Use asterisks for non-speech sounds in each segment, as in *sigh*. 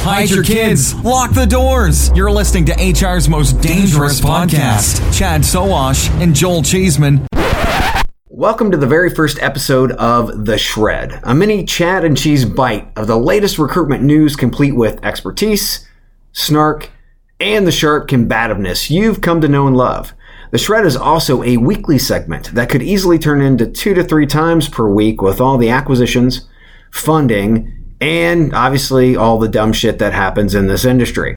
Hide your kids. Lock the doors. You're listening to HR's most dangerous podcast. Chad Sowash and Joel Cheeseman. Welcome to the very first episode of The Shred, a mini Chad and Cheese bite of the latest recruitment news complete with expertise, snark, and the sharp combativeness you've come to know and love. The Shred is also a weekly segment that could easily turn into two to three times per week with all the acquisitions, funding, and obviously all the dumb shit that happens in this industry.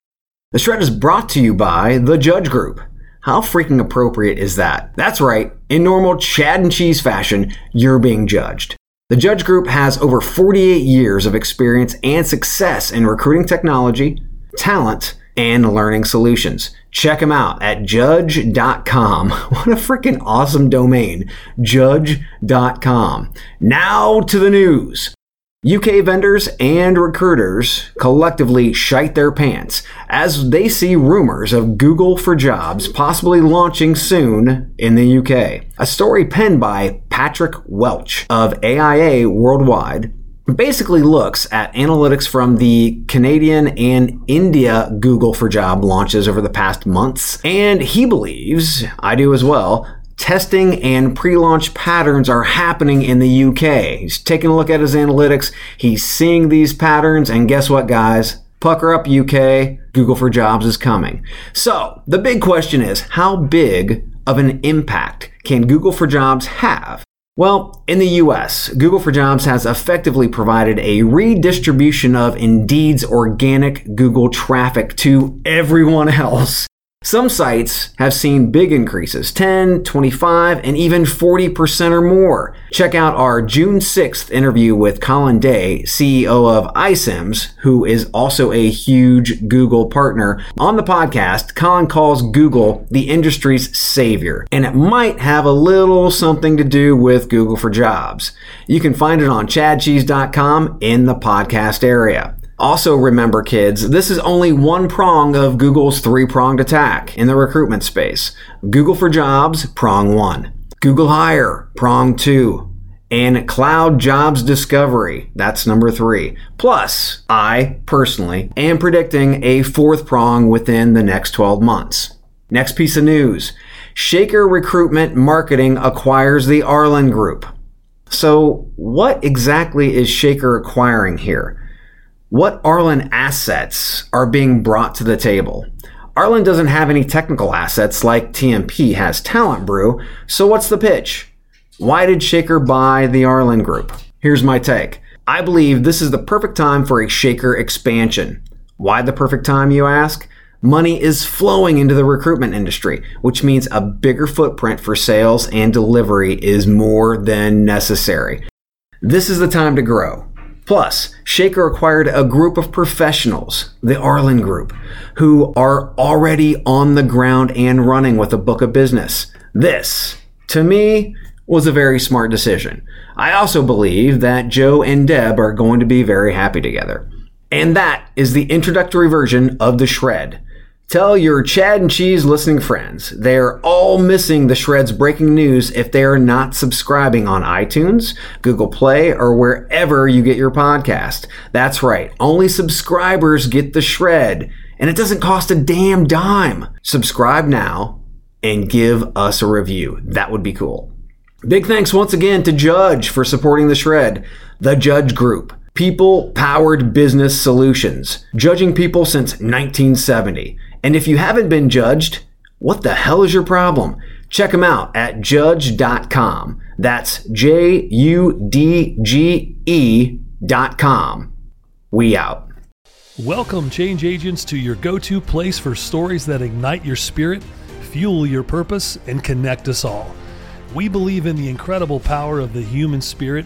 The Shred is brought to you by The Judge Group. How freaking appropriate is that? That's right, in normal Chad and Cheese fashion, you're being judged. The Judge Group has over 48 years of experience and success in recruiting technology, talent, and learning solutions. Check them out at judge.com. *laughs* What a freaking awesome domain. Judge.com. Now to the news. UK vendors and recruiters collectively shite their pants as they see rumors of Google for Jobs possibly launching soon in the UK. A story penned by Patrick Welch of AIA Worldwide basically looks at analytics from the Canadian and India Google for Job launches over the past months, and he believes, I do as well, testing and pre-launch patterns are happening in the UK. He's taking a look at his analytics, he's seeing these patterns, and guess what, guys? Pucker up UK, Google for Jobs is coming. So, the big question is, how big of an impact can Google for Jobs have? Well, in the US, Google for Jobs has effectively provided a redistribution of Indeed's organic Google traffic to everyone *laughs* else. Some sites have seen big increases 10, 25, and even 40% or more. Check out our June 6th interview with Colin Day, CEO of iCIMS, who is also a huge Google partner. On the podcast, Colin calls Google the industry's savior, and it might have a little something to do with Google for Jobs. You can find it on chadcheese.com in the podcast area. Also, remember, kids, this is only one prong of Google's three pronged attack in the recruitment space Google for Jobs, prong one, Google Hire, prong two, and Cloud Jobs Discovery, that's number three. Plus, I personally am predicting a fourth prong within the next 12 months. Next piece of news Shaker Recruitment Marketing acquires the Arland Group. So, what exactly is Shaker acquiring here? What Arland assets are being brought to the table? Arland doesn't have any technical assets like TMP has TalentBrew, so what's the pitch? Why did Shaker buy the Arland Group? Here's my take. I believe this is the perfect time for a Shaker expansion. Why the perfect time, you ask? Money is flowing into the recruitment industry, which means a bigger footprint for sales and delivery is more than necessary. This is the time to grow. Plus, Shaker acquired a group of professionals, the Arland Group, who are already on the ground and running with a book of business. This, to me, was a very smart decision. I also believe that Joe and Deb are going to be very happy together. And that is the introductory version of The Shred. Tell your Chad and Cheese listening friends they're all missing the Shred's breaking news if they are not subscribing on iTunes, Google Play, or wherever you get your podcast. That's right, only subscribers get the Shred, and it doesn't cost a damn dime. Subscribe now and give us a review. That would be cool. Big thanks once again to Judge for supporting the Shred, the Judge Group. People powered business solutions, judging people since 1970. And if you haven't been judged, what the hell is your problem? Check them out at judge.com. That's J U D G E.com. We out. Welcome, change agents, to your go to place for stories that ignite your spirit, fuel your purpose, and connect us all. We believe in the incredible power of the human spirit,